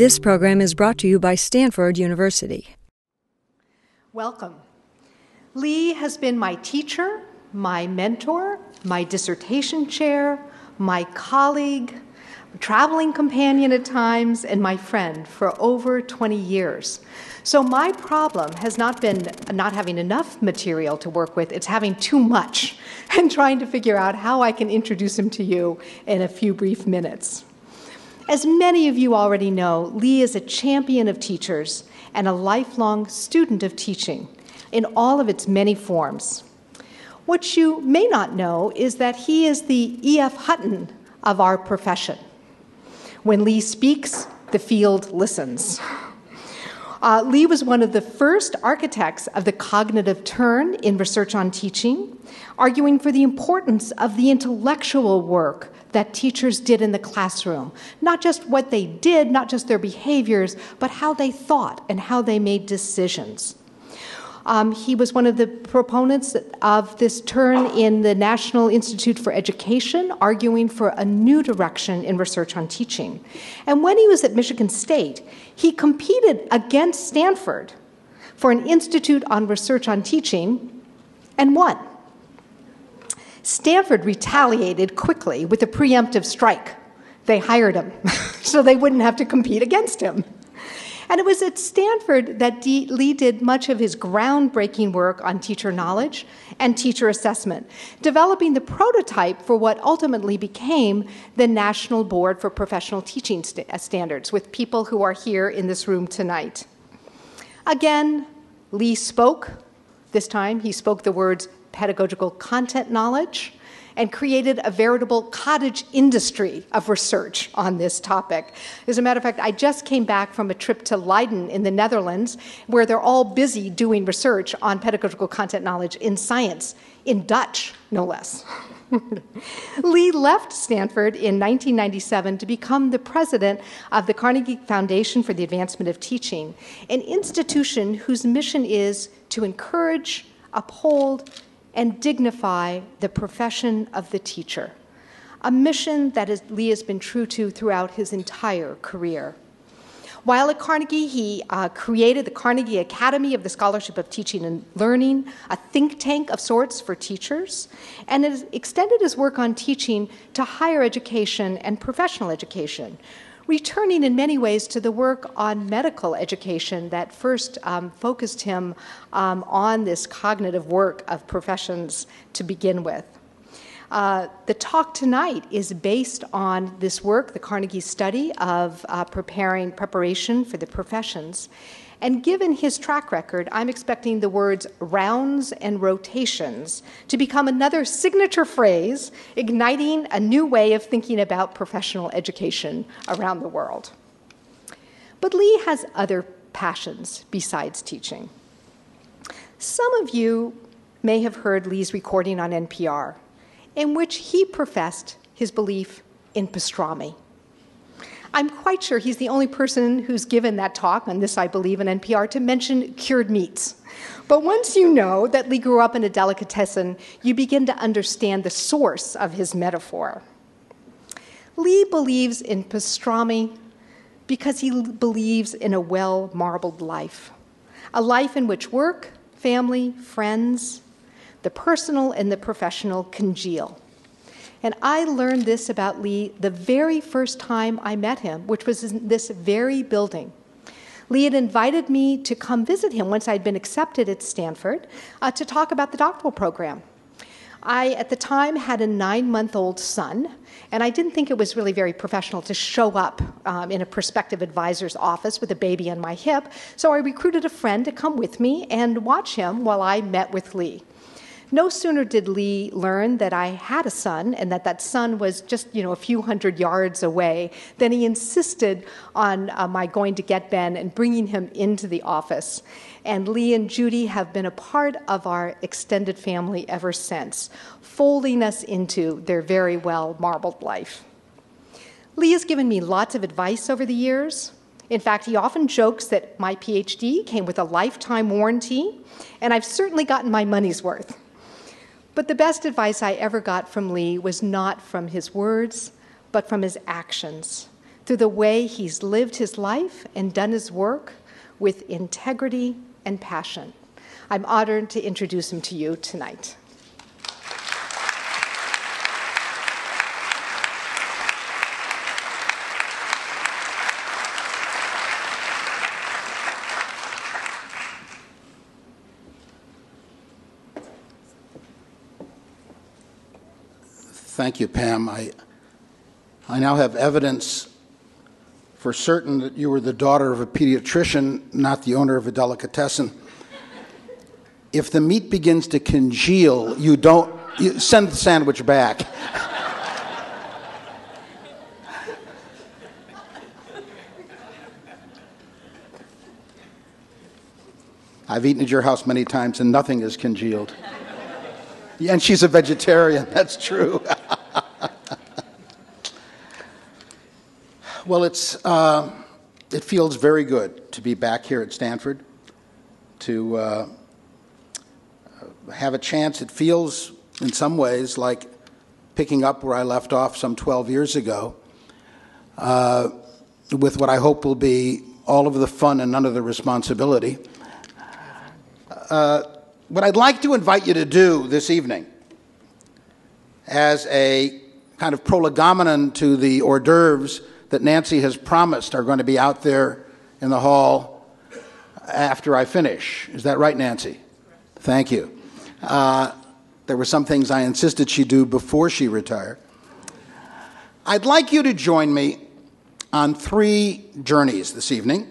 This program is brought to you by Stanford University. Welcome. Lee has been my teacher, my mentor, my dissertation chair, my colleague, traveling companion at times, and my friend for over 20 years. So, my problem has not been not having enough material to work with, it's having too much and trying to figure out how I can introduce him to you in a few brief minutes. As many of you already know, Lee is a champion of teachers and a lifelong student of teaching in all of its many forms. What you may not know is that he is the E.F. Hutton of our profession. When Lee speaks, the field listens. Uh, Lee was one of the first architects of the cognitive turn in research on teaching, arguing for the importance of the intellectual work that teachers did in the classroom. Not just what they did, not just their behaviors, but how they thought and how they made decisions. Um, he was one of the proponents of this turn in the National Institute for Education, arguing for a new direction in research on teaching. And when he was at Michigan State, he competed against Stanford for an Institute on Research on Teaching and won. Stanford retaliated quickly with a preemptive strike. They hired him so they wouldn't have to compete against him. And it was at Stanford that D- Lee did much of his groundbreaking work on teacher knowledge and teacher assessment, developing the prototype for what ultimately became the National Board for Professional Teaching St- uh, Standards, with people who are here in this room tonight. Again, Lee spoke. This time, he spoke the words pedagogical content knowledge and created a veritable cottage industry of research on this topic. As a matter of fact, I just came back from a trip to Leiden in the Netherlands, where they're all busy doing research on pedagogical content knowledge in science, in Dutch, no less. Lee left Stanford in 1997 to become the president of the Carnegie Foundation for the Advancement of Teaching, an institution whose mission is to encourage, uphold, and dignify the profession of the teacher, a mission that is, Lee has been true to throughout his entire career. While at Carnegie, he uh, created the Carnegie Academy of the Scholarship of Teaching and Learning, a think tank of sorts for teachers, and has extended his work on teaching to higher education and professional education, returning in many ways to the work on medical education that first um, focused him um, on this cognitive work of professions to begin with. Uh, the talk tonight is based on this work, the Carnegie study of uh, preparing preparation for the professions. And given his track record, I'm expecting the words rounds and rotations to become another signature phrase, igniting a new way of thinking about professional education around the world. But Lee has other passions besides teaching. Some of you may have heard Lee's recording on NPR, in which he professed his belief in pastrami. I'm quite sure he's the only person who's given that talk on this, I believe, in NPR to mention cured meats. But once you know that Lee grew up in a delicatessen, you begin to understand the source of his metaphor. Lee believes in pastrami because he believes in a well marbled life, a life in which work, family, friends, the personal and the professional congeal. And I learned this about Lee the very first time I met him, which was in this very building. Lee had invited me to come visit him once I'd been accepted at Stanford uh, to talk about the doctoral program. I, at the time, had a nine month old son, and I didn't think it was really very professional to show up um, in a prospective advisor's office with a baby on my hip, so I recruited a friend to come with me and watch him while I met with Lee. No sooner did Lee learn that I had a son and that that son was just, you know, a few hundred yards away than he insisted on uh, my going to get Ben and bringing him into the office. And Lee and Judy have been a part of our extended family ever since, folding us into their very well marbled life. Lee has given me lots of advice over the years. In fact, he often jokes that my PhD came with a lifetime warranty, and I've certainly gotten my money's worth. But the best advice I ever got from Lee was not from his words, but from his actions. through the way he's lived his life and done his work with integrity and passion. I'm honored to introduce him to you tonight. Thank you, Pam. I, I now have evidence for certain that you were the daughter of a pediatrician, not the owner of a delicatessen. If the meat begins to congeal, you don't you send the sandwich back. I've eaten at your house many times and nothing is congealed. And she's a vegetarian, that's true. well, it's, uh, it feels very good to be back here at Stanford, to uh, have a chance. It feels, in some ways, like picking up where I left off some 12 years ago, uh, with what I hope will be all of the fun and none of the responsibility. Uh, what I'd like to invite you to do this evening, as a kind of prolegomenon to the hors d'oeuvres that Nancy has promised are going to be out there in the hall after I finish. Is that right, Nancy? Thank you. Uh, there were some things I insisted she do before she retired. I'd like you to join me on three journeys this evening.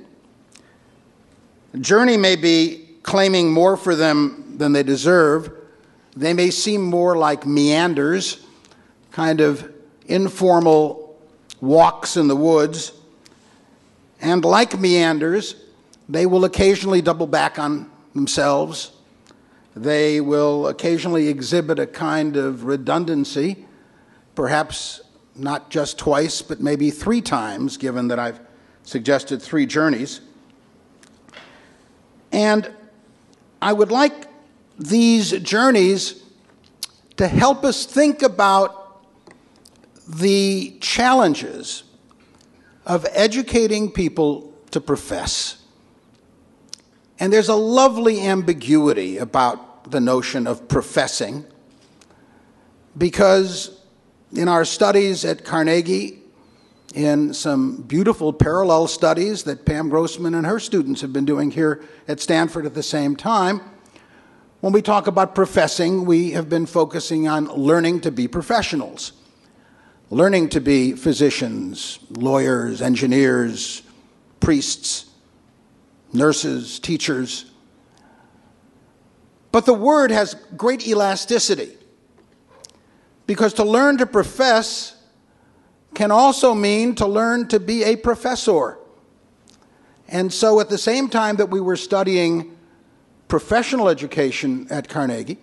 A journey may be claiming more for them than they deserve. They may seem more like meanders, kind of informal walks in the woods. And like meanders, they will occasionally double back on themselves. They will occasionally exhibit a kind of redundancy, perhaps not just twice, but maybe three times, given that I've suggested three journeys. And I would like these journeys to help us think about the challenges of educating people to profess. And there's a lovely ambiguity about the notion of professing because in our studies at Carnegie, in some beautiful parallel studies that Pam Grossman and her students have been doing here at Stanford at the same time, when we talk about professing, we have been focusing on learning to be professionals, learning to be physicians, lawyers, engineers, priests, nurses, teachers. But the word has great elasticity because to learn to profess can also mean to learn to be a professor. And so, at the same time that we were studying professional education at Carnegie.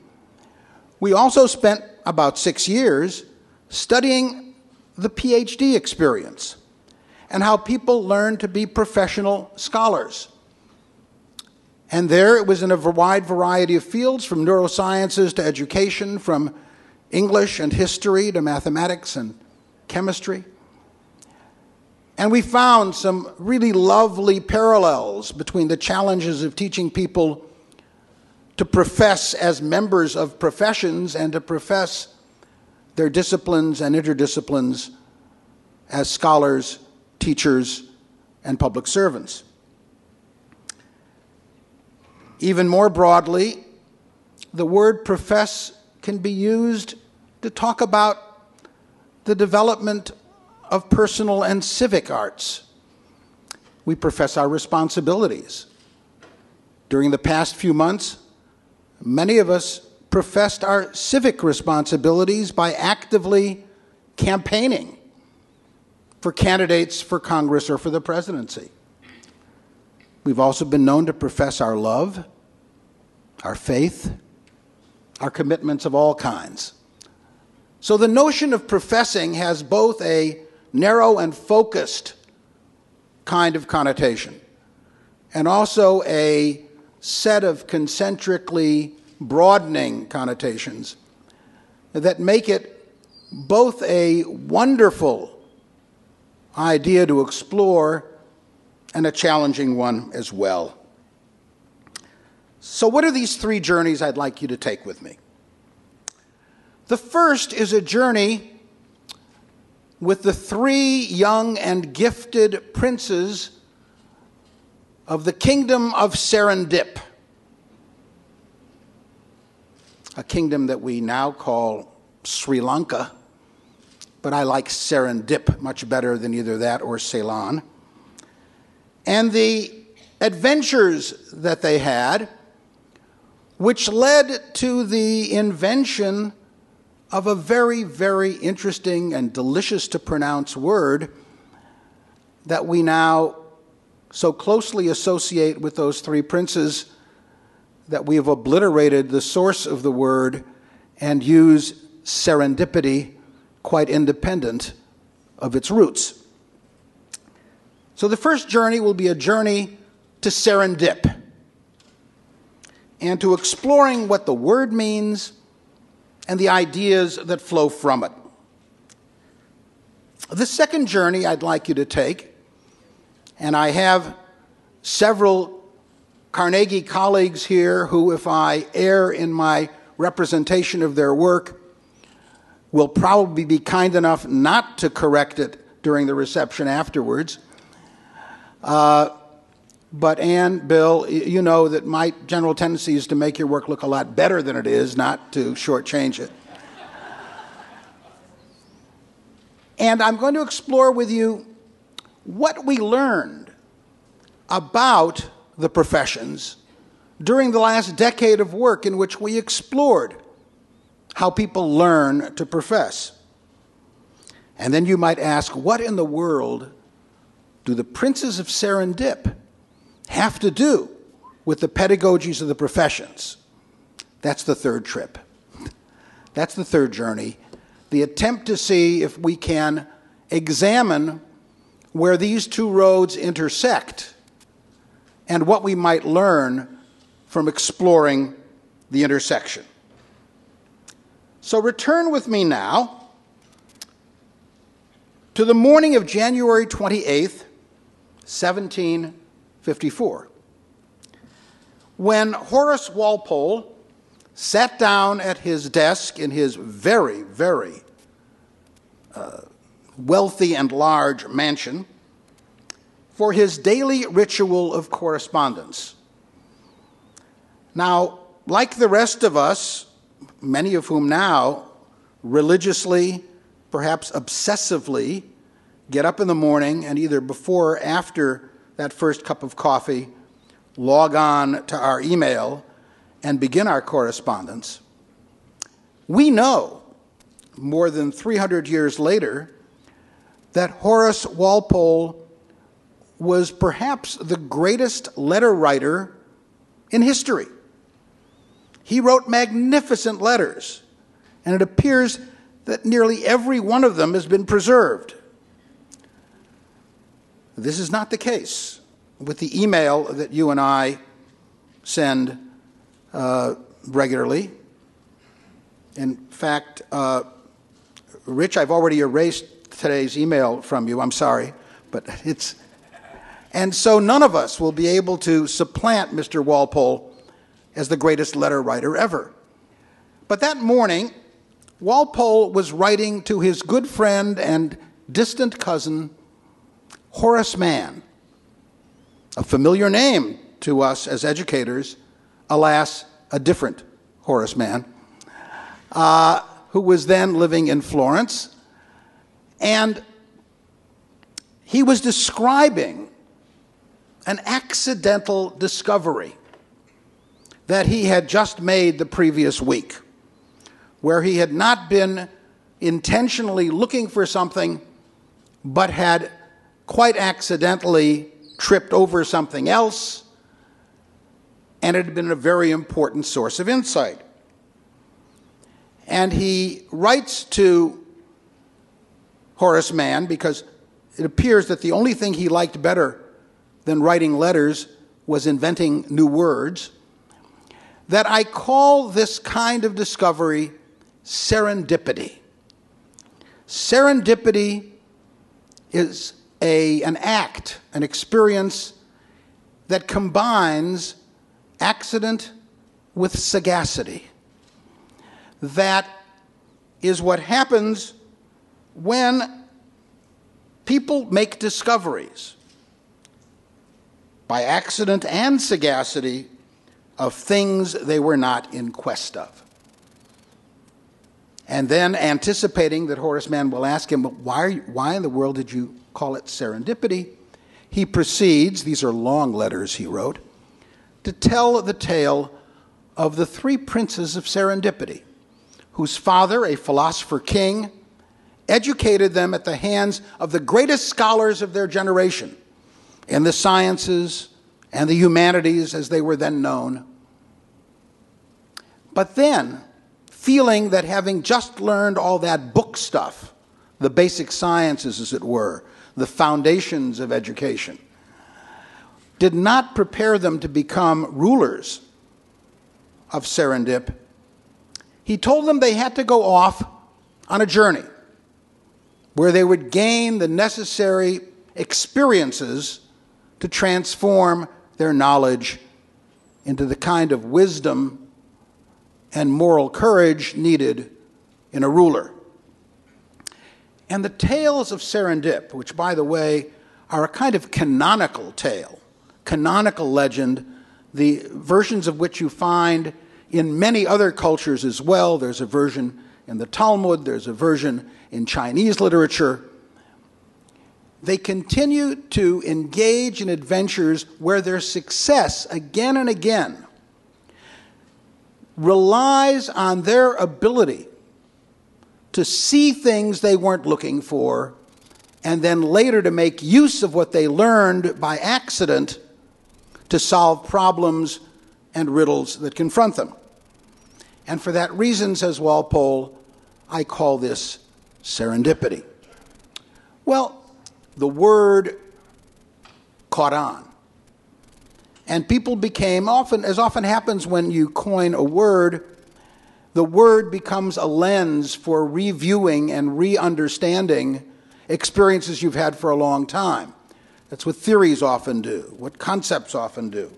We also spent about six years studying the PhD experience and how people learn to be professional scholars. And there it was in a wide variety of fields, from neurosciences to education, from English and history to mathematics and chemistry. And we found some really lovely parallels between the challenges of teaching people to profess as members of professions and to profess their disciplines and interdisciplines as scholars, teachers, and public servants. Even more broadly, the word profess can be used to talk about the development of personal and civic arts. We profess our responsibilities. During the past few months, many of us professed our civic responsibilities by actively campaigning for candidates for Congress or for the presidency. We've also been known to profess our love, our faith, our commitments of all kinds. So the notion of professing has both a narrow and focused kind of connotation and also a set of concentrically broadening connotations that make it both a wonderful idea to explore and a challenging one as well. So, what are these three journeys I'd like you to take with me? The first is a journey with the three young and gifted princes of the kingdom of Serendip, a kingdom that we now call Sri Lanka, but I like Serendip much better than either that or Ceylon. And the adventures that they had, which led to the invention of a very, very interesting and delicious to pronounce word that we now so closely associate with those three princes that we have obliterated the source of the word and use serendipity quite independent of its roots. So the first journey will be a journey to Serendip and to exploring what the word means and the ideas that flow from it. The second journey I'd like you to take, and I have several Carnegie colleagues here who, if I err in my representation of their work, will probably be kind enough not to correct it during the reception afterwards. Uh, but Anne, Bill, you know that my general tendency is to make your work look a lot better than it is, not to shortchange it. and I'm going to explore with you what we learned about the professions during the last decade of work in which we explored how people learn to profess. And then you might ask, what in the world do the princes of Serendip have to do with the pedagogies of the professions. That's the third trip. That's the third journey. The attempt to see if we can examine where these two roads intersect and what we might learn from exploring the intersection. So return with me now to the morning of January 28th, 1754, When Horace Walpole sat down at his desk in his very, very uh, wealthy and large mansion for his daily ritual of correspondence. Now, like the rest of us, many of whom now religiously, perhaps obsessively, get up in the morning and either before or after that first cup of coffee, log on to our email, and begin our correspondence, we know, more than 300 years later, that Horace Walpole was perhaps the greatest letter writer in history. He wrote magnificent letters, and it appears that nearly every one of them has been preserved. This is not the case with the email that you and I send uh, regularly. In fact, uh, Rich, I've already erased today's email from you. I'm sorry, but it's. And so none of us will be able to supplant Mr. Walpole as the greatest letter writer ever. But that morning, Walpole was writing to his good friend and distant cousin, Horace Mann, a familiar name to us as educators, alas, a different Horace Mann, uh, who was then living in Florence. And he was describing an accidental discovery that he had just made the previous week, where he had not been intentionally looking for something, but had quite accidentally tripped over something else, and it had been a very important source of insight. And he writes to Horace Mann because it appears that the only thing he liked better than writing letters was inventing new words. That I call this kind of discovery serendipity. Serendipity is a, an act, an experience that combines accident with sagacity. That is what happens when people make discoveries by accident and sagacity of things they were not in quest of. And then, anticipating that Horace Mann will ask him, why, why in the world did you call it serendipity? He proceeds, these are long letters he wrote, to tell the tale of the three princes of serendipity, whose father, a philosopher king, educated them at the hands of the greatest scholars of their generation in the sciences and the humanities as they were then known. But then, feeling that having just learned all that book stuff, the basic sciences, as it were, the foundations of education, did not prepare them to become rulers of Serendip, he told them they had to go off on a journey where they would gain the necessary experiences to transform their knowledge into the kind of wisdom and moral courage needed in a ruler. And the tales of Serendip, which, by the way, are a kind of canonical tale, canonical legend, the versions of which you find in many other cultures as well. There's a version in the Talmud, there's a version in Chinese literature. They continue to engage in adventures where their success, again and again, relies on their ability to see things they weren't looking for and then later to make use of what they learned by accident to solve problems and riddles that confront them. And for that reason, says Walpole, I call this serendipity. Well, the word caught on. And people became often, as often happens when you coin a word, the word becomes a lens for reviewing and re understanding experiences you've had for a long time. That's what theories often do, what concepts often do.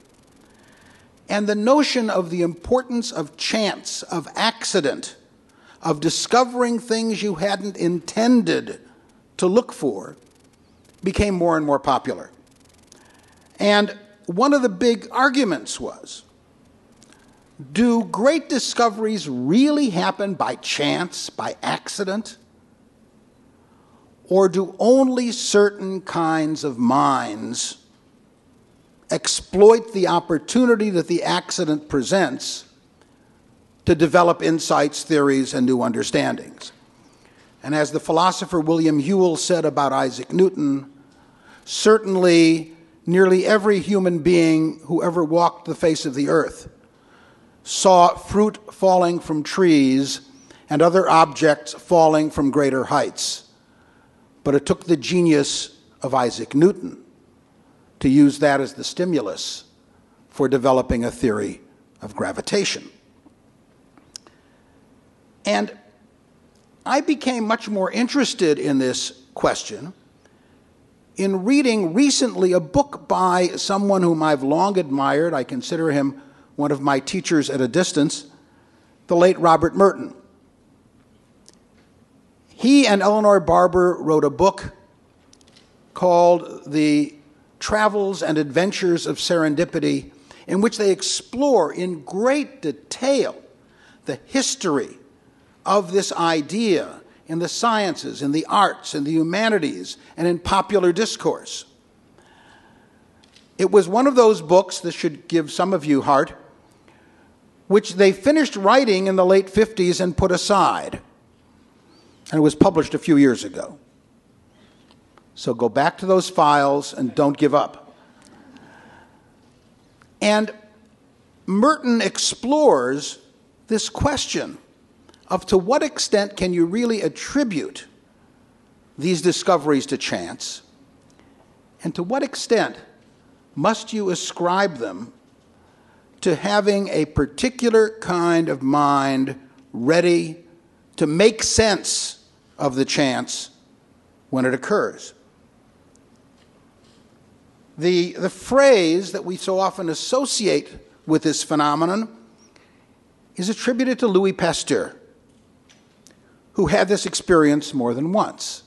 And the notion of the importance of chance, of accident, of discovering things you hadn't intended to look for became more and more popular. And one of the big arguments was do great discoveries really happen by chance, by accident? Or do only certain kinds of minds exploit the opportunity that the accident presents to develop insights, theories, and new understandings. And as the philosopher William Whewell said about Isaac Newton, certainly nearly every human being who ever walked the face of the earth saw fruit falling from trees and other objects falling from greater heights. But it took the genius of Isaac Newton to use that as the stimulus for developing a theory of gravitation. And I became much more interested in this question in reading recently a book by someone whom I've long admired. I consider him one of my teachers at a distance, the late Robert Merton. He and Elinor Barber wrote a book called The Travels and Adventures of Serendipity, in which they explore in great detail the history of this idea in the sciences, in the arts, in the humanities, and in popular discourse. It was one of those books, that should give some of you heart, which they finished writing in the late 50s and put aside. And it was published a few years ago. So go back to those files and don't give up. And Merton explores this question of to what extent can you really attribute these discoveries to chance, and to what extent must you ascribe them to having a particular kind of mind ready to make sense of the chance when it occurs. The, the phrase that we so often associate with this phenomenon is attributed to Louis Pasteur, who had this experience more than once.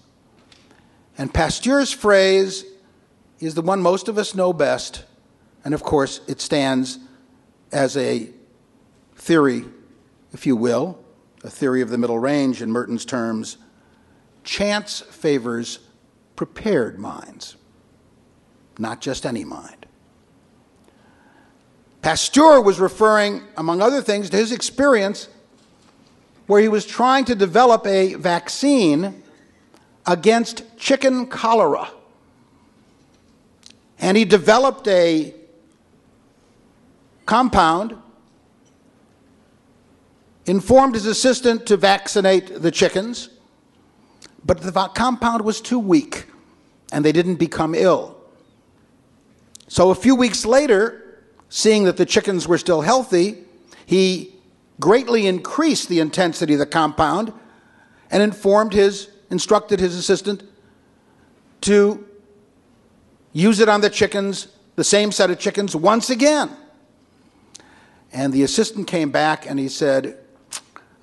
And Pasteur's phrase is the one most of us know best, and of course, it stands as a theory, if you will, a theory of the middle range in Merton's terms chance favors prepared minds, not just any mind. Pasteur was referring, among other things, to his experience where he was trying to develop a vaccine against chicken cholera. And he developed a compound, informed his assistant to vaccinate the chickens, but the compound was too weak and they didn't become ill. So a few weeks later, seeing that the chickens were still healthy, he greatly increased the intensity of the compound and informed his instructed his assistant to use it on the chickens, the same set of chickens, once again. And the assistant came back and he said,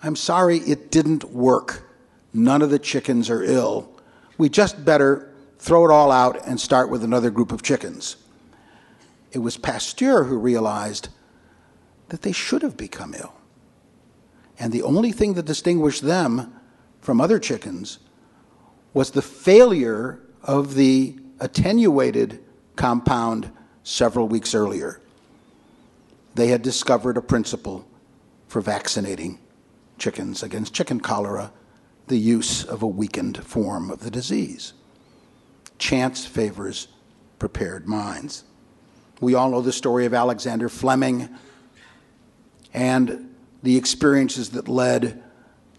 I'm sorry it didn't work. None of the chickens are ill. We just better throw it all out and start with another group of chickens. It was Pasteur who realized that they should have become ill. And the only thing that distinguished them from other chickens was the failure of the attenuated compound several weeks earlier. They had discovered a principle for vaccinating chickens against chicken cholera, the use of a weakened form of the disease. Chance favors prepared minds. We all know the story of Alexander Fleming and the experiences that led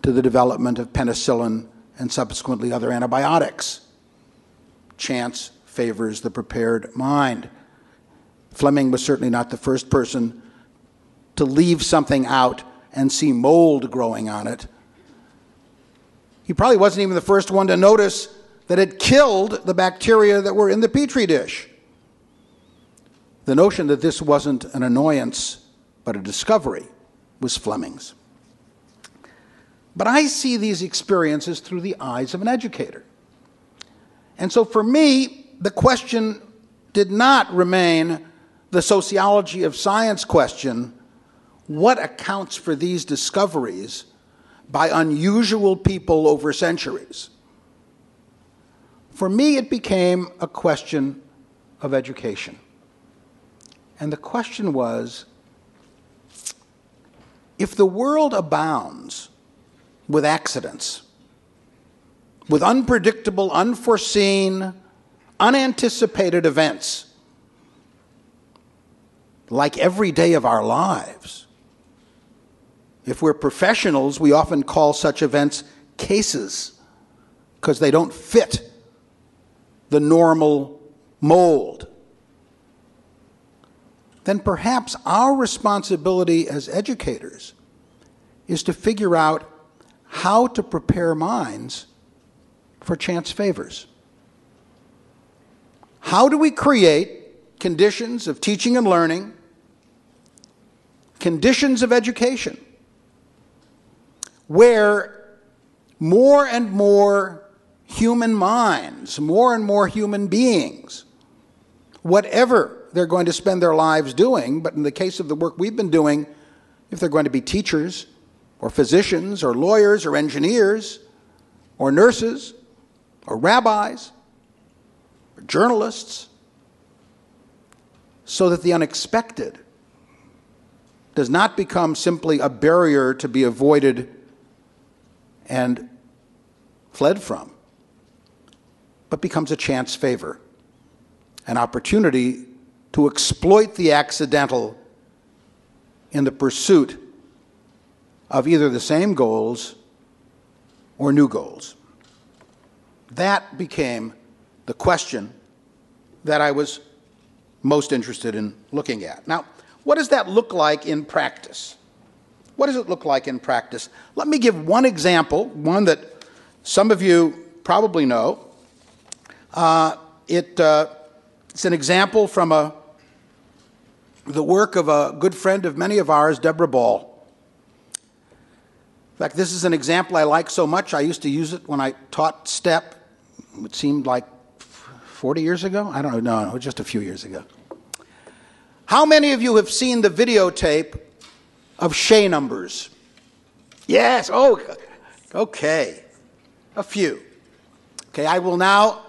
to the development of penicillin and subsequently other antibiotics. Chance favors the prepared mind. Fleming was certainly not the first person to leave something out and see mold growing on it. He probably wasn't even the first one to notice that it killed the bacteria that were in the petri dish. The notion that this wasn't an annoyance but a discovery was Fleming's. But I see these experiences through the eyes of an educator. And so for me, the question did not remain the sociology of science question what accounts for these discoveries by unusual people over centuries? For me, it became a question of education. And the question was if the world abounds with accidents, with unpredictable, unforeseen, unanticipated events, like every day of our lives. If we're professionals, we often call such events cases because they don't fit the normal mold. Then perhaps our responsibility as educators is to figure out how to prepare minds for chance favors. How do we create conditions of teaching and learning, conditions of education, where more and more human minds, more and more human beings, whatever they're going to spend their lives doing, but in the case of the work we've been doing, if they're going to be teachers, or physicians or lawyers or engineers or nurses or rabbis or journalists so that the unexpected does not become simply a barrier to be avoided and fled from, but becomes a chance favor, an opportunity to exploit the accidental in the pursuit of either the same goals or new goals. That became the question that I was most interested in looking at. Now, what does that look like in practice? What does it look like in practice? Let me give one example, one that some of you probably know. Uh, it uh, It's an example from a, the work of a good friend of many of ours, Deborah Ball. In fact, this is an example I like so much, I used to use it when I taught STEP. It seemed like 40 years ago? I don't know, no, just a few years ago. How many of you have seen the videotape of Shay numbers? Yes, oh, okay. A few. Okay, I will now,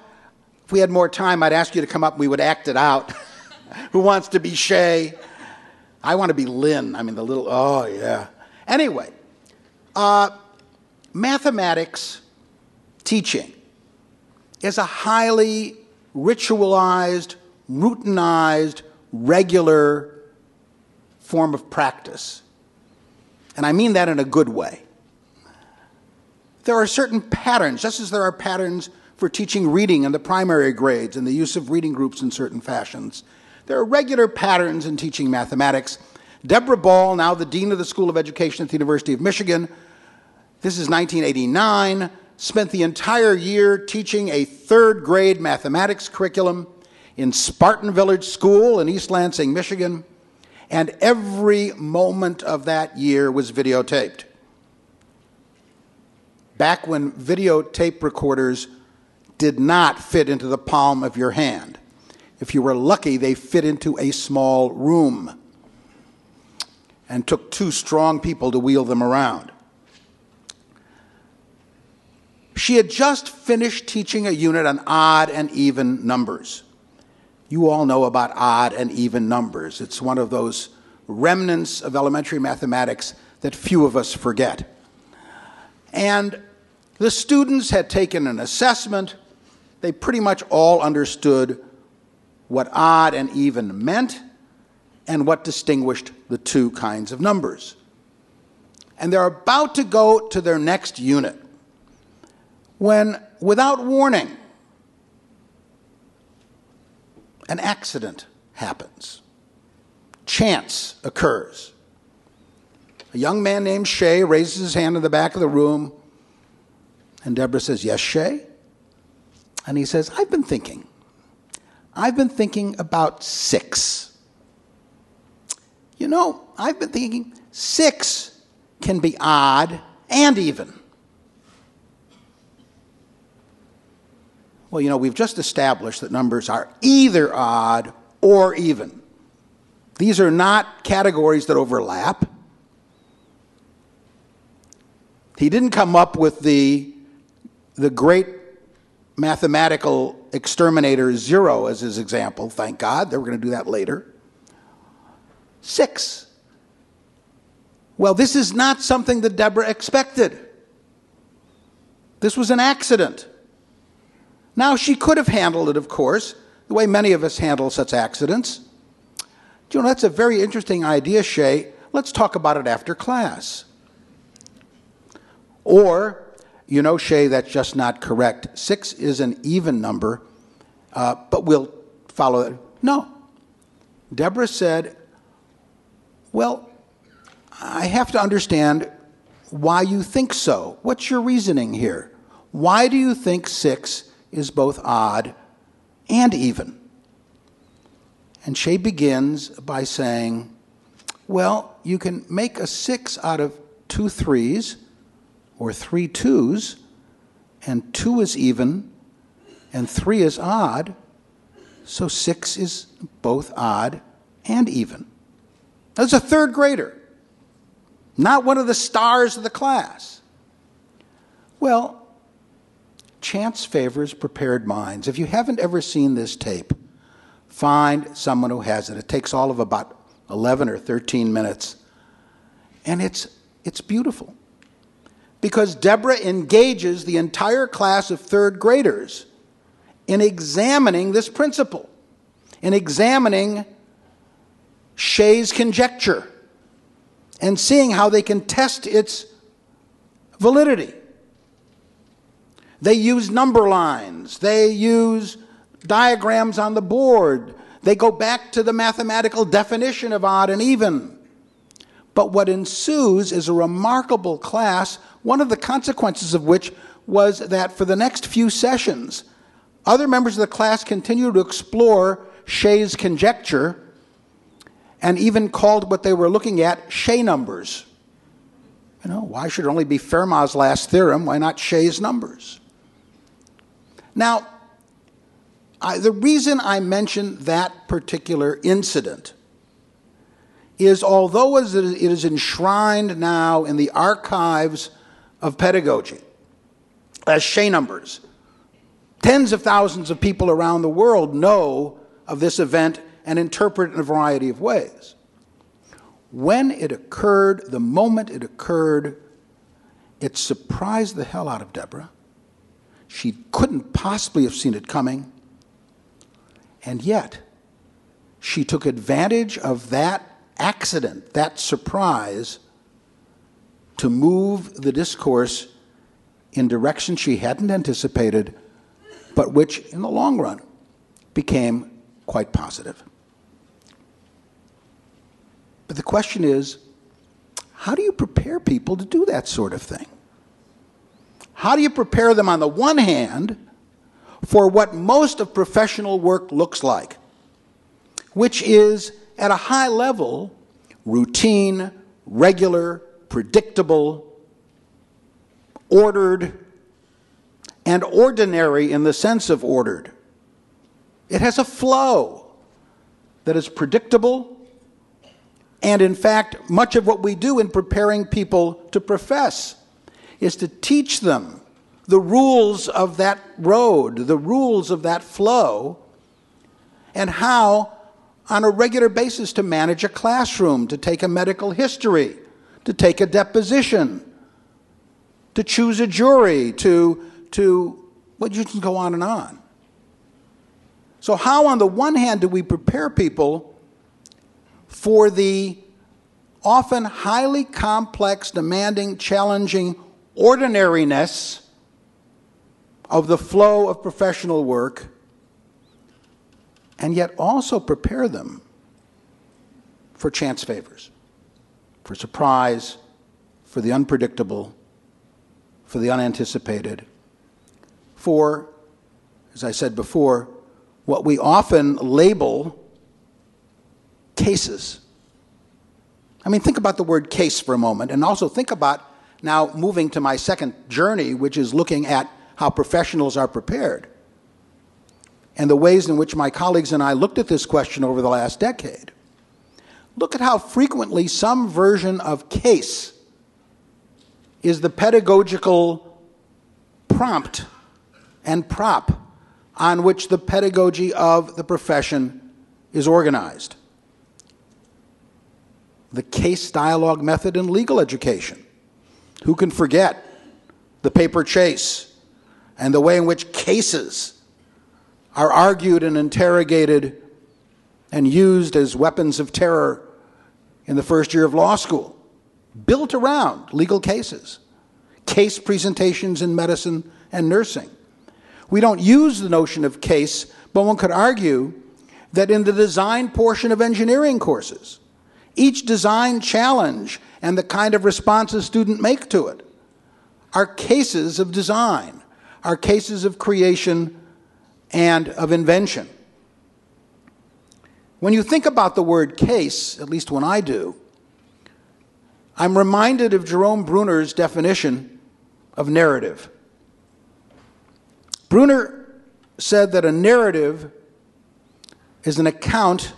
if we had more time, I'd ask you to come up and we would act it out. Who wants to be Shay? I want to be Lynn. I mean, the little, oh, yeah. Anyway, uh, mathematics teaching is a highly ritualized, routinized, regular form of practice. And I mean that in a good way. There are certain patterns, just as there are patterns for teaching reading in the primary grades and the use of reading groups in certain fashions. There are regular patterns in teaching mathematics. Deborah Ball, now the Dean of the School of Education at the University of Michigan, this is 1989, spent the entire year teaching a third grade mathematics curriculum in Spartan Village School in East Lansing, Michigan, and every moment of that year was videotaped. Back when videotape recorders did not fit into the palm of your hand. If you were lucky, they fit into a small room and took two strong people to wheel them around. She had just finished teaching a unit on odd and even numbers. You all know about odd and even numbers. It's one of those remnants of elementary mathematics that few of us forget. And the students had taken an assessment. They pretty much all understood what odd and even meant and what distinguished the two kinds of numbers. And they're about to go to their next unit when, without warning, an accident happens. Chance occurs. A young man named Shay raises his hand in the back of the room, and Deborah says, Yes, Shay? And he says, I've been thinking. I've been thinking about six. You know, I've been thinking six can be odd and even. Well, you know, we've just established that numbers are either odd or even. These are not categories that overlap. He didn't come up with the, the great mathematical exterminator zero as his example, thank God. They were going to do that later. Six. Well, this is not something that Deborah expected. This was an accident. Now, she could have handled it, of course, the way many of us handle such accidents. Do you know, that's a very interesting idea, Shay. Let's talk about it after class. Or, you know, Shay, that's just not correct. Six is an even number, uh, but we'll follow it. No. Deborah said, Well, I have to understand why you think so. What's your reasoning here? Why do you think six is both odd and even. And Shay begins by saying, well, you can make a six out of two threes or three twos, and two is even, and three is odd, so six is both odd and even. That's a third grader, not one of the stars of the class. Well, chance favors prepared minds. If you haven't ever seen this tape, find someone who has it. It takes all of about 11 or 13 minutes. And it's, it's beautiful. Because Deborah engages the entire class of third graders in examining this principle, in examining Shay's conjecture, and seeing how they can test its validity. They use number lines. They use diagrams on the board. They go back to the mathematical definition of odd and even. But what ensues is a remarkable class, one of the consequences of which was that for the next few sessions, other members of the class continued to explore Shay's conjecture and even called what they were looking at Shay numbers. You know, why should it only be Fermat's last theorem? Why not Shay's numbers? Now, I, the reason I mention that particular incident is although it is enshrined now in the archives of pedagogy as Shay numbers, tens of thousands of people around the world know of this event and interpret it in a variety of ways. When it occurred, the moment it occurred, it surprised the hell out of Deborah. She couldn't possibly have seen it coming. And yet, she took advantage of that accident, that surprise, to move the discourse in directions she hadn't anticipated, but which, in the long run, became quite positive. But the question is how do you prepare people to do that sort of thing? How do you prepare them, on the one hand, for what most of professional work looks like, which is at a high level routine, regular, predictable, ordered, and ordinary in the sense of ordered? It has a flow that is predictable and in fact, much of what we do in preparing people to profess is to teach them the rules of that road, the rules of that flow, and how, on a regular basis, to manage a classroom, to take a medical history, to take a deposition, to choose a jury, to, to well, you can go on and on. So, how, on the one hand, do we prepare people for the often highly complex, demanding, challenging ordinariness of the flow of professional work, and yet also prepare them for chance favors, for surprise, for the unpredictable, for the unanticipated, for, as I said before, what we often label cases. I mean, think about the word case for a moment, and also think about now moving to my second journey, which is looking at how professionals are prepared and the ways in which my colleagues and I looked at this question over the last decade. Look at how frequently some version of case is the pedagogical prompt and prop on which the pedagogy of the profession is organized the case dialogue method in legal education. Who can forget the paper chase and the way in which cases are argued and interrogated and used as weapons of terror in the first year of law school, built around legal cases, case presentations in medicine and nursing. We don't use the notion of case, but one could argue that in the design portion of engineering courses, each design challenge and the kind of response a student make to it are cases of design, are cases of creation and of invention. When you think about the word case, at least when I do, I'm reminded of Jerome Bruner's definition of narrative. Bruner said that a narrative is an account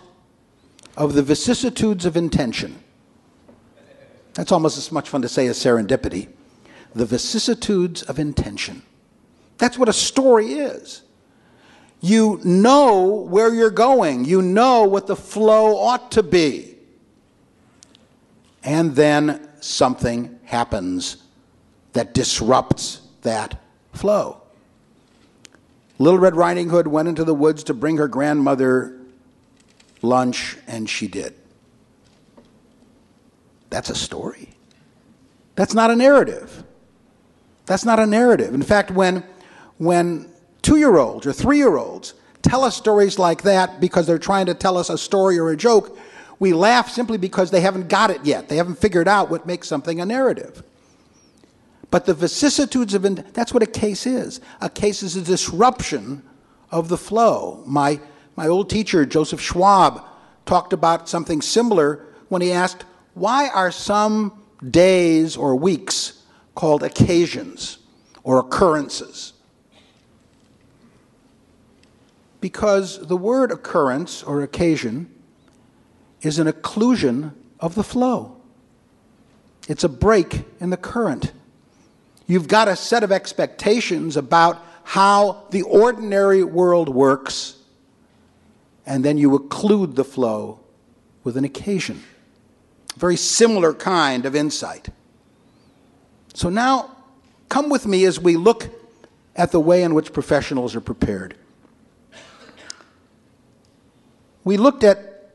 of the vicissitudes of intention. That's almost as much fun to say as serendipity. The vicissitudes of intention. That's what a story is. You know where you're going, you know what the flow ought to be. And then something happens that disrupts that flow. Little Red Riding Hood went into the woods to bring her grandmother lunch, and she did. That's a story. That's not a narrative. That's not a narrative. In fact, when, when two year olds or three year olds tell us stories like that because they're trying to tell us a story or a joke, we laugh simply because they haven't got it yet. They haven't figured out what makes something a narrative. But the vicissitudes of, that's what a case is. A case is a disruption of the flow. My My old teacher, Joseph Schwab, talked about something similar when he asked, Why are some days or weeks called occasions or occurrences? Because the word occurrence or occasion is an occlusion of the flow. It's a break in the current. You've got a set of expectations about how the ordinary world works, and then you occlude the flow with an occasion. Very similar kind of insight. So now, come with me as we look at the way in which professionals are prepared. We looked at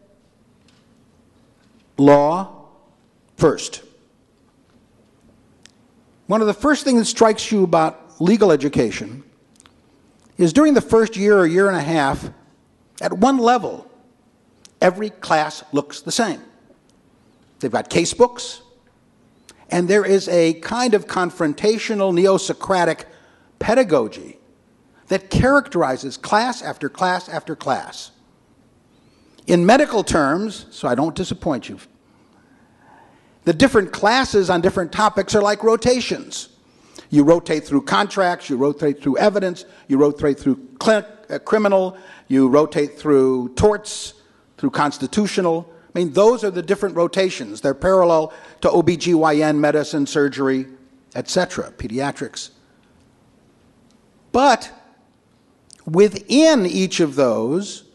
law first. One of the first things that strikes you about legal education is during the first year or year and a half, at one level, every class looks the same. They've got case books, and there is a kind of confrontational neo Socratic pedagogy that characterizes class after class after class. In medical terms, so I don't disappoint you, the different classes on different topics are like rotations. You rotate through contracts, you rotate through evidence, you rotate through uh, criminal, you rotate through torts, through constitutional. I mean, those are the different rotations. They're parallel to OBGYN, medicine, surgery, etc., pediatrics. But within each of those,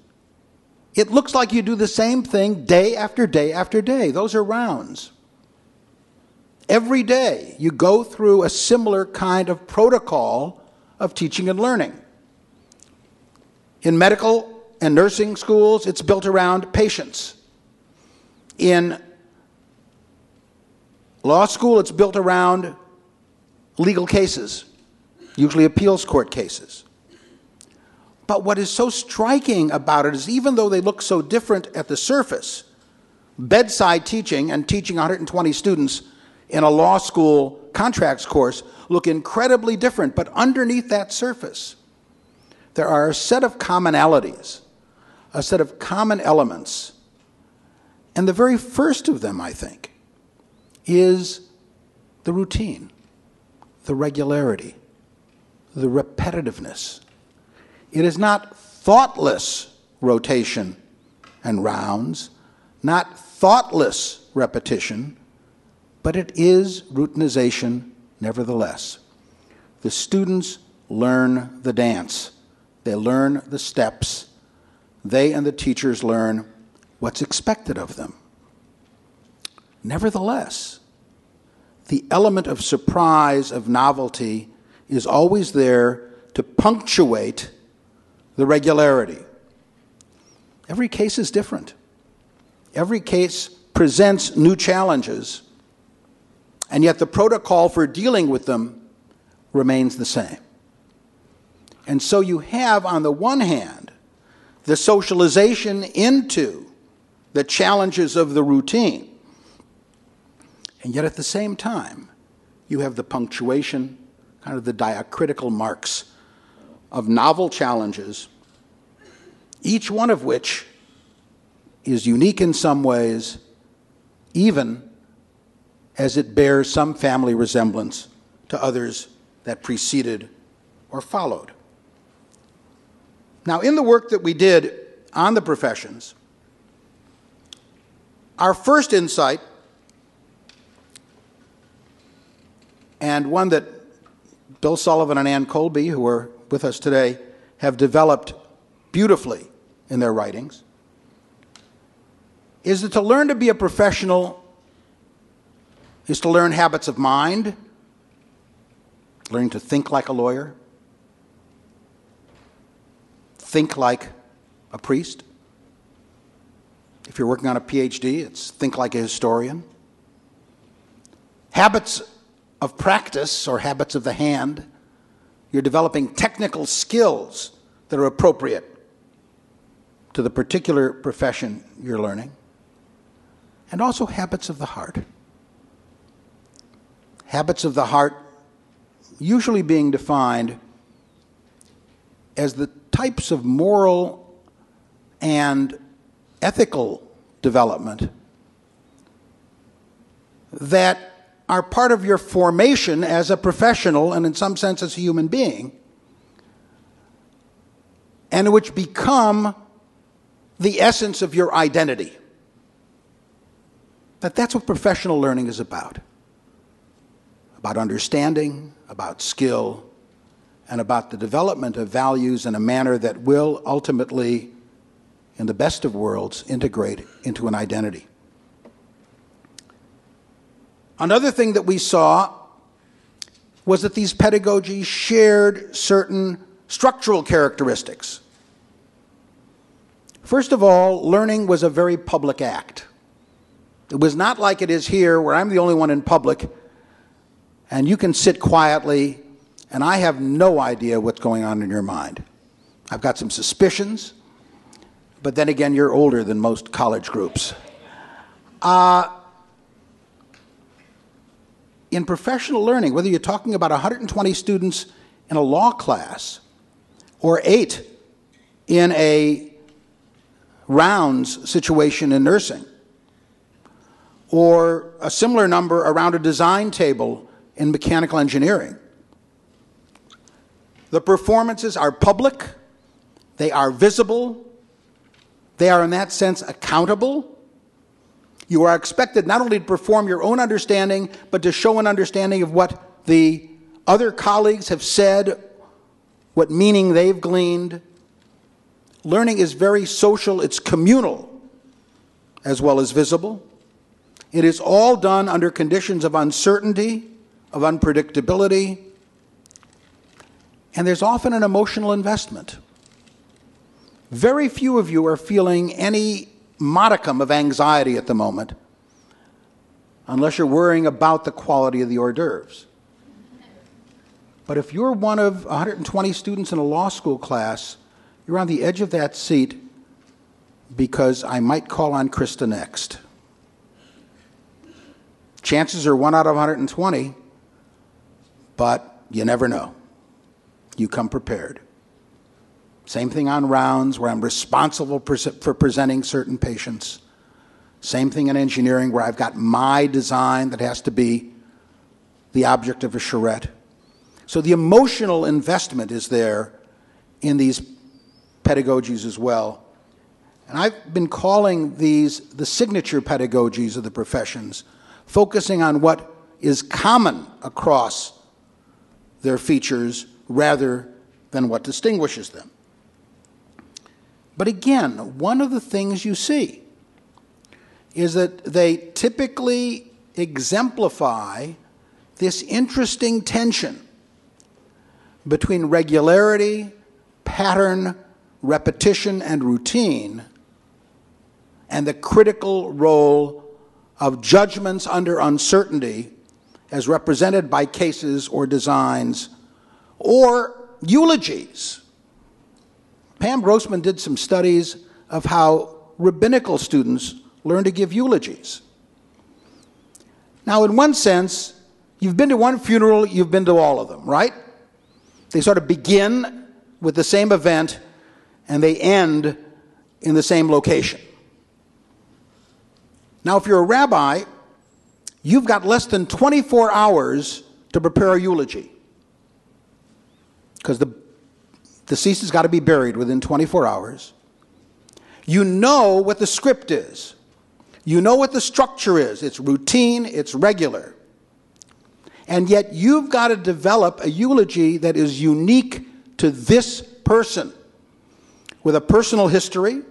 it looks like you do the same thing day after day after day. Those are rounds. Every day, you go through a similar kind of protocol of teaching and learning. In medical and nursing schools, it's built around patients. In law school, it's built around legal cases, usually appeals court cases. But what is so striking about it is even though they look so different at the surface, bedside teaching and teaching 120 students in a law school contracts course look incredibly different, but underneath that surface, there are a set of commonalities, a set of common elements. And the very first of them, I think, is the routine, the regularity, the repetitiveness. It is not thoughtless rotation and rounds, not thoughtless repetition but it is routinization nevertheless. The students learn the dance, they learn the steps, they and the teachers learn what's expected of them. Nevertheless, the element of surprise, of novelty, is always there to punctuate the regularity. Every case is different. Every case presents new challenges and yet the protocol for dealing with them remains the same. And so you have, on the one hand, the socialization into the challenges of the routine. And yet at the same time, you have the punctuation, kind of the diacritical marks of novel challenges, each one of which is unique in some ways, even as it bears some family resemblance to others that preceded or followed. Now, in the work that we did on the professions, our first insight, and one that Bill Sullivan and Anne Colby, who are with us today, have developed beautifully in their writings, is that to learn to be a professional is to learn habits of mind, learning to think like a lawyer, think like a priest. If you're working on a PhD, it's think like a historian. Habits of practice or habits of the hand, you're developing technical skills that are appropriate to the particular profession you're learning, and also habits of the heart. Habits of the heart usually being defined as the types of moral and ethical development that are part of your formation as a professional and, in some sense, as a human being, and which become the essence of your identity. That that's what professional learning is about. About understanding, about skill, and about the development of values in a manner that will ultimately, in the best of worlds, integrate into an identity. Another thing that we saw was that these pedagogies shared certain structural characteristics. First of all, learning was a very public act. It was not like it is here, where I'm the only one in public, and you can sit quietly, and I have no idea what's going on in your mind. I've got some suspicions, but then again, you're older than most college groups. Uh, in professional learning, whether you're talking about 120 students in a law class or eight in a rounds situation in nursing, or a similar number around a design table in mechanical engineering. The performances are public, they are visible, they are in that sense accountable, you are expected not only to perform your own understanding, but to show an understanding of what the other colleagues have said, what meaning they've gleaned. Learning is very social, it's communal as well as visible. It is all done under conditions of uncertainty, of unpredictability, and there's often an emotional investment. Very few of you are feeling any modicum of anxiety at the moment, unless you're worrying about the quality of the hors d'oeuvres. But if you're one of 120 students in a law school class, you're on the edge of that seat because I might call on Krista next. Chances are one out of 120, but you never know. You come prepared. Same thing on rounds where I'm responsible for presenting certain patients. Same thing in engineering where I've got my design that has to be the object of a charrette. So the emotional investment is there in these pedagogies as well. And I've been calling these the signature pedagogies of the professions, focusing on what is common across their features rather than what distinguishes them. But again, one of the things you see is that they typically exemplify this interesting tension between regularity, pattern, repetition, and routine, and the critical role of judgments under uncertainty as represented by cases or designs or eulogies Pam Grossman did some studies of how rabbinical students learn to give eulogies. Now, in one sense, you've been to one funeral, you've been to all of them, right? They sort of begin with the same event and they end in the same location. Now, if you're a rabbi, you've got less than 24 hours to prepare a eulogy because the Deceased has got to be buried within 24 hours. You know what the script is. You know what the structure is. It's routine, it's regular. And yet you've got to develop a eulogy that is unique to this person with a personal history,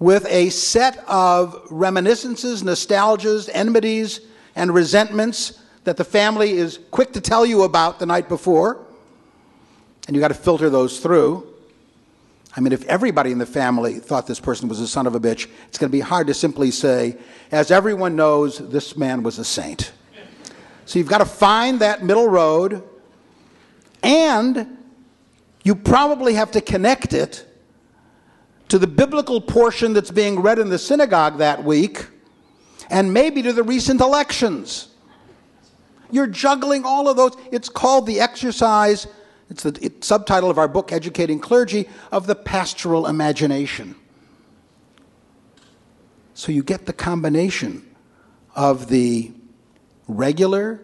with a set of reminiscences, nostalgias, enmities, and resentments that the family is quick to tell you about the night before and you got to filter those through. I mean, if everybody in the family thought this person was a son of a bitch, it's going to be hard to simply say, as everyone knows, this man was a saint. So you've got to find that middle road, and you probably have to connect it to the biblical portion that's being read in the synagogue that week, and maybe to the recent elections. You're juggling all of those. It's called the exercise it's the it, subtitle of our book, Educating Clergy, of the pastoral imagination. So you get the combination of the regular,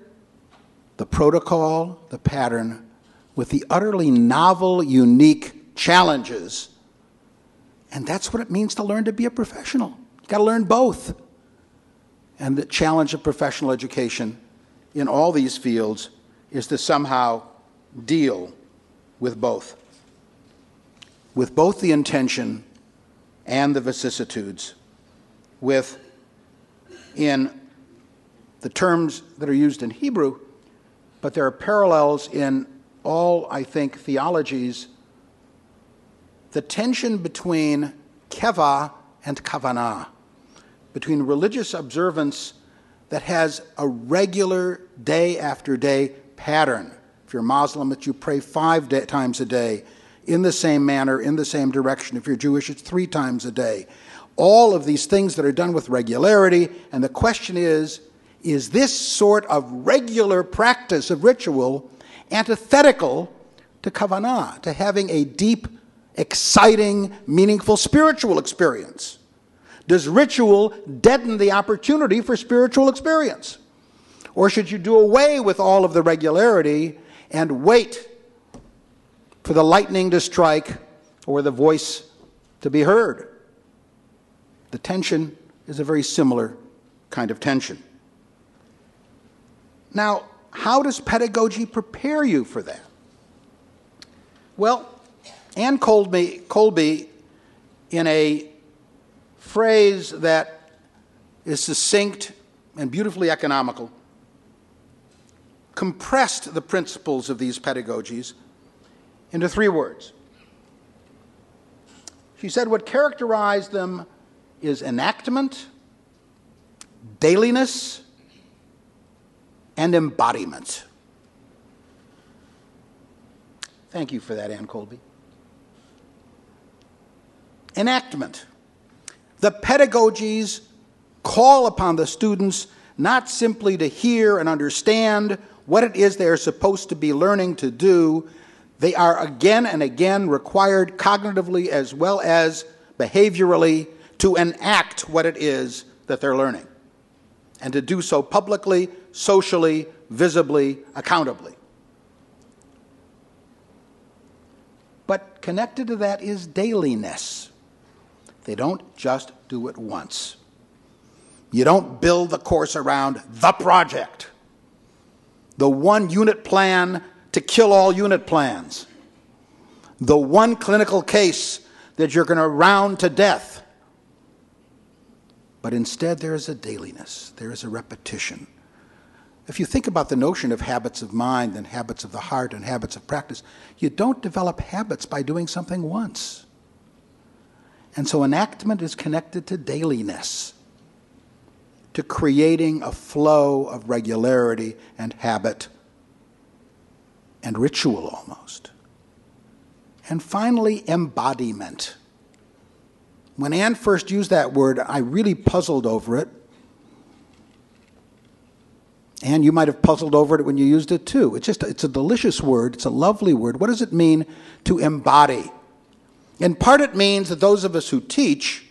the protocol, the pattern, with the utterly novel, unique challenges. And that's what it means to learn to be a professional. You've got to learn both. And the challenge of professional education in all these fields is to somehow deal with both. With both the intention and the vicissitudes, with, in the terms that are used in Hebrew, but there are parallels in all, I think, theologies. The tension between keva and kavanah, between religious observance that has a regular day after day pattern. If you're Muslim, that you pray five day, times a day in the same manner, in the same direction. If you're Jewish, it's three times a day. All of these things that are done with regularity, and the question is is this sort of regular practice of ritual antithetical to kavanah, to having a deep, exciting, meaningful spiritual experience? Does ritual deaden the opportunity for spiritual experience? Or should you do away with all of the regularity and wait for the lightning to strike or the voice to be heard? The tension is a very similar kind of tension. Now, how does pedagogy prepare you for that? Well, Anne Colby, Colby in a phrase that is succinct and beautifully economical, compressed the principles of these pedagogies into three words. She said what characterized them is enactment, dailiness, and embodiment. Thank you for that, Anne Colby. Enactment. The pedagogies call upon the students not simply to hear and understand what it is they are supposed to be learning to do, they are again and again required cognitively as well as behaviorally to enact what it is that they're learning, and to do so publicly socially, visibly, accountably. But connected to that is dailiness. They don't just do it once. You don't build the course around the project, the one unit plan to kill all unit plans, the one clinical case that you're going to round to death. But instead, there is a dailiness, there is a repetition, if you think about the notion of habits of mind and habits of the heart and habits of practice, you don't develop habits by doing something once. And so enactment is connected to dailiness, to creating a flow of regularity and habit and ritual almost. And finally, embodiment. When Anne first used that word, I really puzzled over it and you might have puzzled over it when you used it too. It's just it's a delicious word, it's a lovely word. What does it mean to embody? In part it means that those of us who teach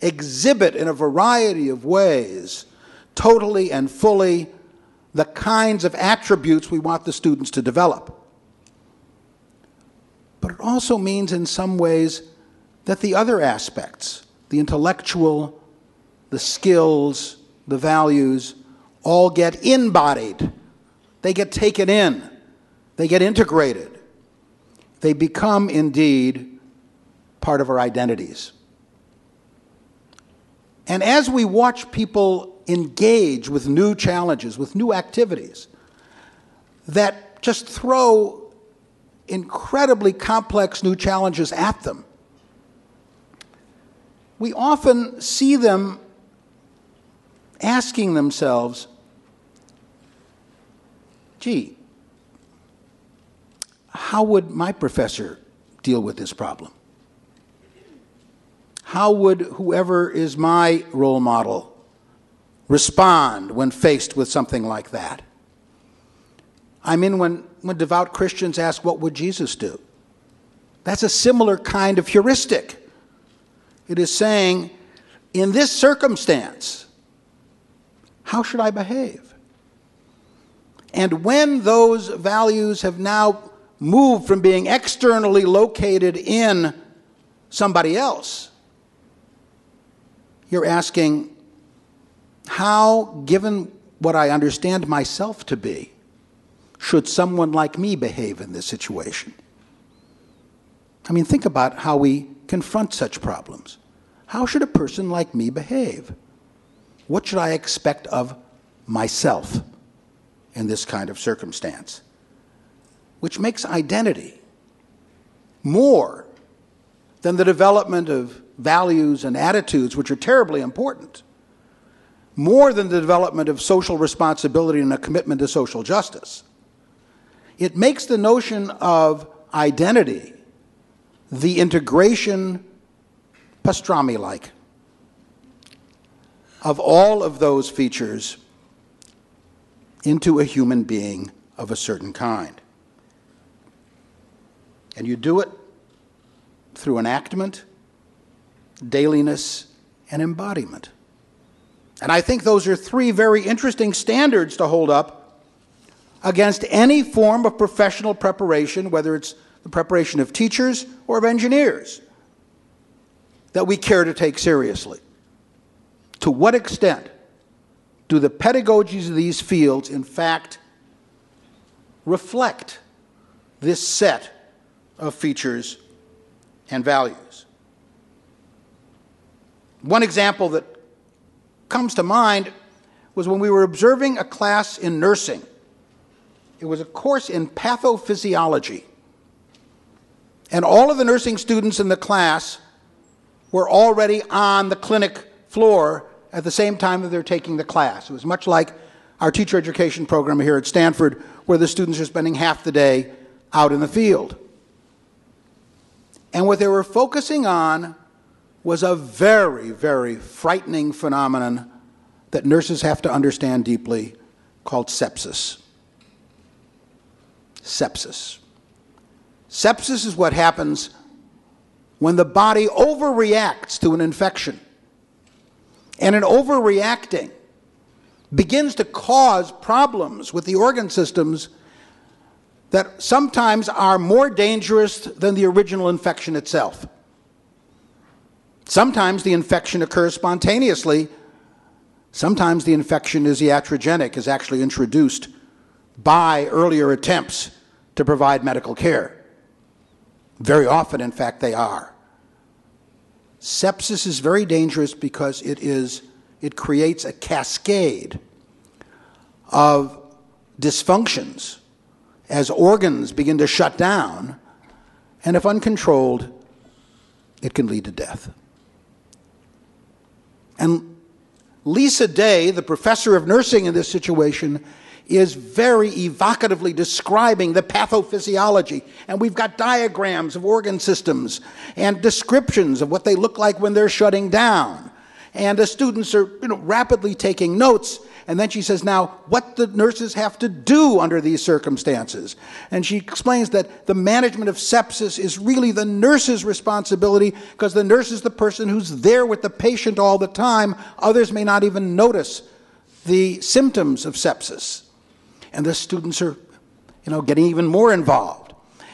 exhibit in a variety of ways totally and fully the kinds of attributes we want the students to develop. But it also means in some ways that the other aspects, the intellectual, the skills, the values, all get embodied. They get taken in. They get integrated. They become indeed part of our identities. And as we watch people engage with new challenges, with new activities that just throw incredibly complex new challenges at them, we often see them asking themselves, gee, how would my professor deal with this problem? How would whoever is my role model respond when faced with something like that? I mean, when, when devout Christians ask, What would Jesus do? That's a similar kind of heuristic. It is saying, In this circumstance, how should I behave? And when those values have now moved from being externally located in somebody else, you're asking, how, given what I understand myself to be, should someone like me behave in this situation? I mean, think about how we confront such problems. How should a person like me behave? What should I expect of myself in this kind of circumstance? Which makes identity more than the development of values and attitudes, which are terribly important, more than the development of social responsibility and a commitment to social justice. It makes the notion of identity the integration, pastrami like, of all of those features into a human being of a certain kind. And you do it through enactment, dailiness, and embodiment. And I think those are three very interesting standards to hold up against any form of professional preparation, whether it's the preparation of teachers or of engineers, that we care to take seriously. To what extent do the pedagogies of these fields, in fact, reflect this set of features and values? One example that comes to mind was when we were observing a class in nursing. It was a course in pathophysiology. And all of the nursing students in the class were already on the clinic floor at the same time that they're taking the class. It was much like our teacher education program here at Stanford, where the students are spending half the day out in the field. And what they were focusing on was a very, very frightening phenomenon that nurses have to understand deeply called sepsis. Sepsis. Sepsis is what happens when the body overreacts to an infection. And in overreacting, begins to cause problems with the organ systems that sometimes are more dangerous than the original infection itself. Sometimes the infection occurs spontaneously. Sometimes the infection is iatrogenic, is actually introduced by earlier attempts to provide medical care. Very often, in fact, they are. Sepsis is very dangerous because it, is, it creates a cascade of dysfunctions as organs begin to shut down, and if uncontrolled, it can lead to death. And Lisa Day, the professor of nursing in this situation, is very evocatively describing the pathophysiology. And we've got diagrams of organ systems and descriptions of what they look like when they're shutting down. And the students are you know, rapidly taking notes. And then she says, now, what the nurses have to do under these circumstances. And she explains that the management of sepsis is really the nurse's responsibility because the nurse is the person who's there with the patient all the time. Others may not even notice the symptoms of sepsis and the students are, you know, getting even more involved.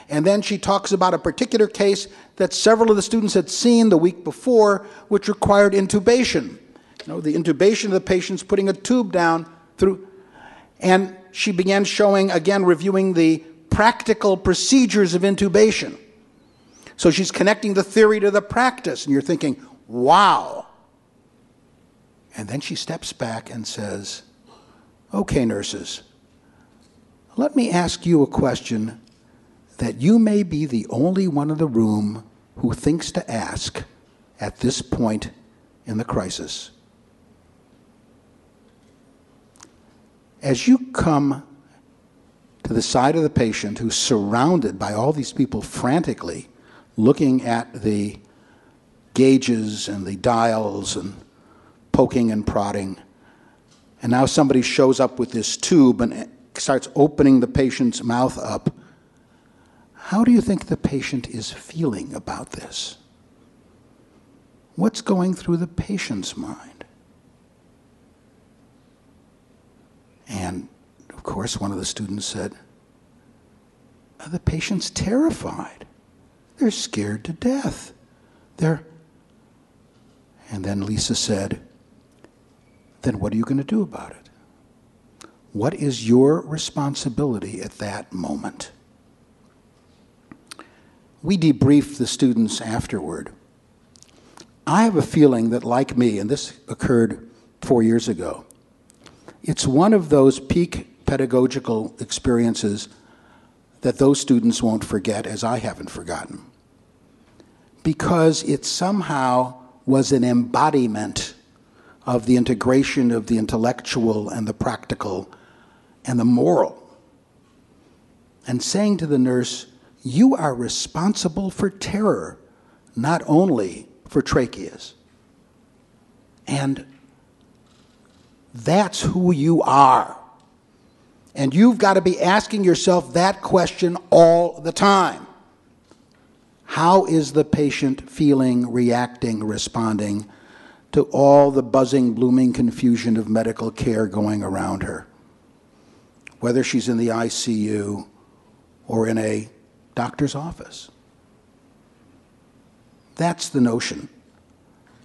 And then she talks about a particular case that several of the students had seen the week before, which required intubation. You know, the intubation of the patients putting a tube down through. And she began showing, again, reviewing the practical procedures of intubation. So she's connecting the theory to the practice, and you're thinking, wow. And then she steps back and says, okay, nurses, let me ask you a question that you may be the only one in the room who thinks to ask at this point in the crisis. As you come to the side of the patient who's surrounded by all these people frantically looking at the gauges and the dials and poking and prodding, and now somebody shows up with this tube and starts opening the patient's mouth up, how do you think the patient is feeling about this? What's going through the patient's mind? And of course, one of the students said, The patient's terrified. They're scared to death. They're. And then Lisa said, Then what are you going to do about it? What is your responsibility at that moment? We debriefed the students afterward. I have a feeling that, like me, and this occurred four years ago, it's one of those peak pedagogical experiences that those students won't forget, as I haven't forgotten. Because it somehow was an embodiment of the integration of the intellectual and the practical and the moral. And saying to the nurse, You are responsible for terror, not only for tracheas. And that's who you are. And you've got to be asking yourself that question all the time. How is the patient feeling, reacting, responding to all the buzzing, blooming confusion of medical care going around her? Whether she's in the ICU or in a doctor's office. That's the notion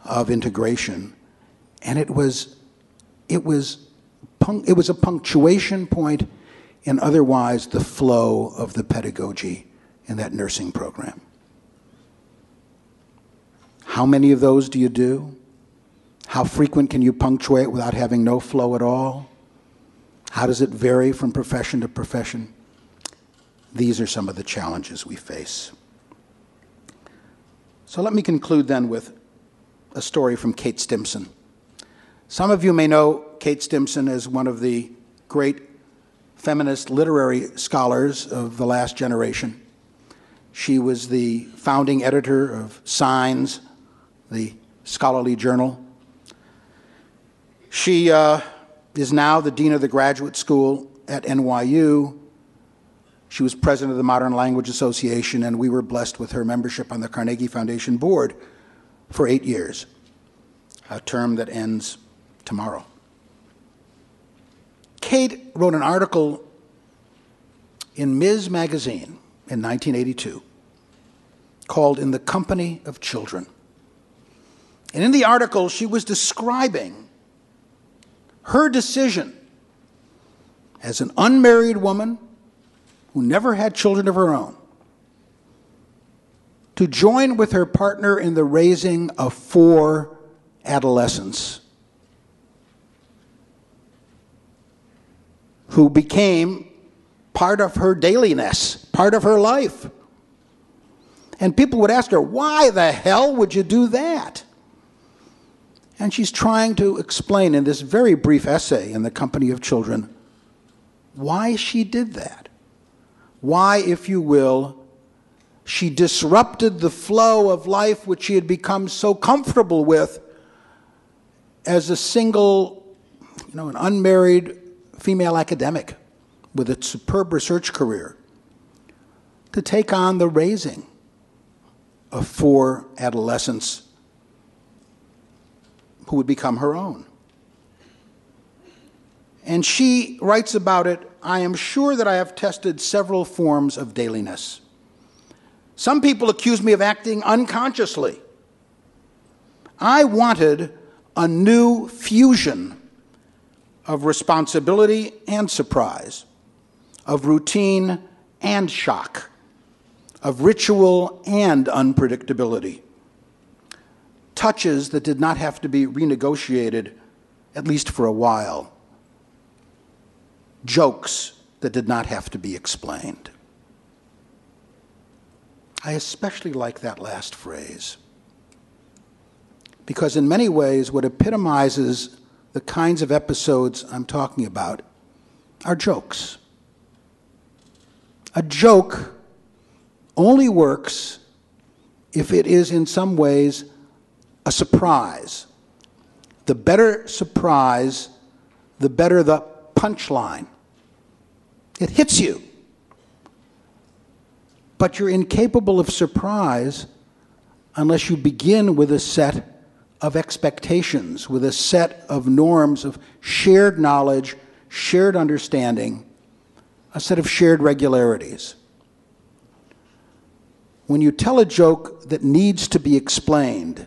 of integration. And it was it was, it was a punctuation point in otherwise the flow of the pedagogy in that nursing program. How many of those do you do? How frequent can you punctuate without having no flow at all? How does it vary from profession to profession? These are some of the challenges we face. So let me conclude then with a story from Kate Stimpson. Some of you may know Kate Stimpson as one of the great feminist literary scholars of the last generation. She was the founding editor of Signs, the scholarly journal. She uh, is now the dean of the graduate school at NYU. She was president of the Modern Language Association, and we were blessed with her membership on the Carnegie Foundation board for eight years, a term that ends tomorrow. Kate wrote an article in Ms. Magazine in 1982 called In the Company of Children. And in the article, she was describing her decision as an unmarried woman who never had children of her own to join with her partner in the raising of four adolescents who became part of her dailiness, part of her life. And people would ask her, why the hell would you do that? And she's trying to explain in this very brief essay in the company of children why she did that. Why, if you will, she disrupted the flow of life which she had become so comfortable with as a single, you know, an unmarried female academic with a superb research career to take on the raising of four adolescents who would become her own. And she writes about it I am sure that I have tested several forms of dailiness. Some people accuse me of acting unconsciously. I wanted a new fusion of responsibility and surprise, of routine and shock, of ritual and unpredictability. Touches that did not have to be renegotiated, at least for a while. Jokes that did not have to be explained. I especially like that last phrase because, in many ways, what epitomizes the kinds of episodes I'm talking about are jokes. A joke only works if it is in some ways a surprise. The better surprise, the better the punchline. It hits you. But you're incapable of surprise unless you begin with a set of expectations, with a set of norms of shared knowledge, shared understanding, a set of shared regularities. When you tell a joke that needs to be explained,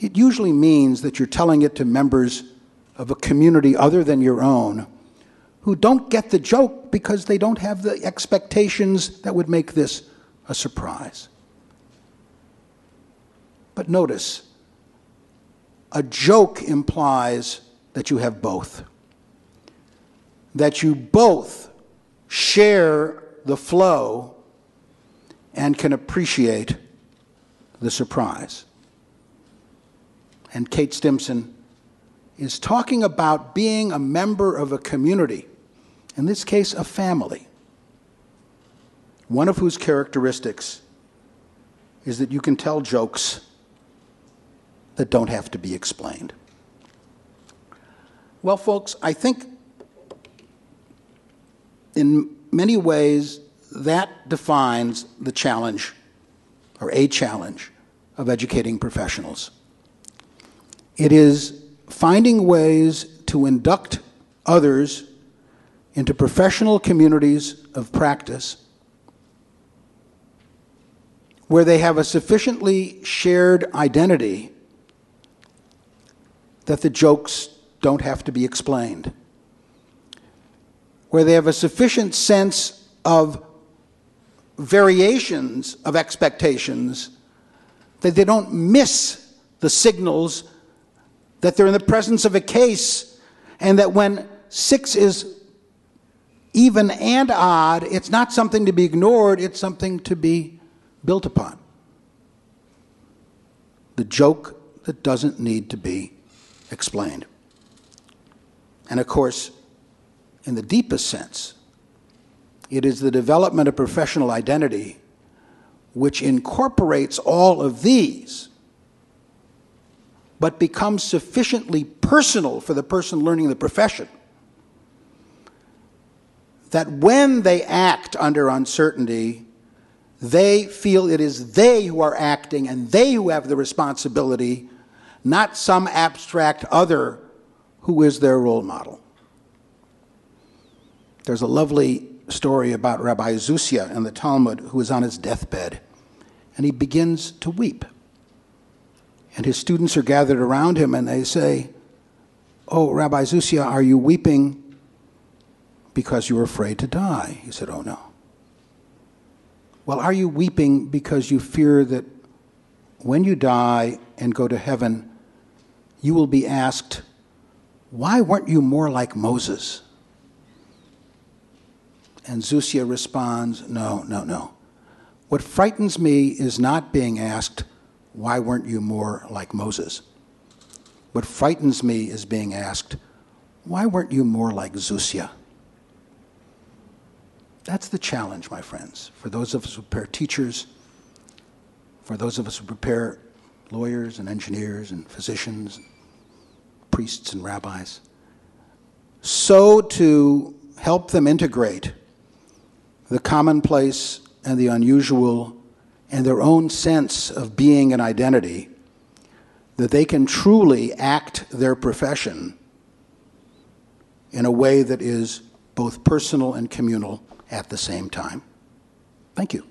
it usually means that you're telling it to members of a community other than your own who don't get the joke because they don't have the expectations that would make this a surprise. But notice, a joke implies that you have both. That you both share the flow and can appreciate the surprise. And Kate Stimpson is talking about being a member of a community, in this case, a family, one of whose characteristics is that you can tell jokes that don't have to be explained. Well, folks, I think in many ways that defines the challenge, or a challenge, of educating professionals. It is finding ways to induct others into professional communities of practice where they have a sufficiently shared identity that the jokes don't have to be explained, where they have a sufficient sense of variations of expectations that they don't miss the signals that they're in the presence of a case, and that when six is even and odd, it's not something to be ignored, it's something to be built upon. The joke that doesn't need to be explained. And of course, in the deepest sense, it is the development of professional identity which incorporates all of these but becomes sufficiently personal for the person learning the profession that when they act under uncertainty, they feel it is they who are acting and they who have the responsibility, not some abstract other who is their role model. There's a lovely story about Rabbi Zusia in the Talmud who is on his deathbed, and he begins to weep. And his students are gathered around him and they say, Oh, Rabbi Zusia, are you weeping because you're afraid to die? He said, Oh, no. Well, are you weeping because you fear that when you die and go to heaven, you will be asked, Why weren't you more like Moses? And Zusia responds, No, no, no. What frightens me is not being asked, why weren't you more like Moses? What frightens me is being asked, Why weren't you more like Zusia? That's the challenge, my friends, for those of us who prepare teachers, for those of us who prepare lawyers and engineers and physicians, priests and rabbis. So to help them integrate the commonplace and the unusual and their own sense of being and identity that they can truly act their profession in a way that is both personal and communal at the same time. Thank you.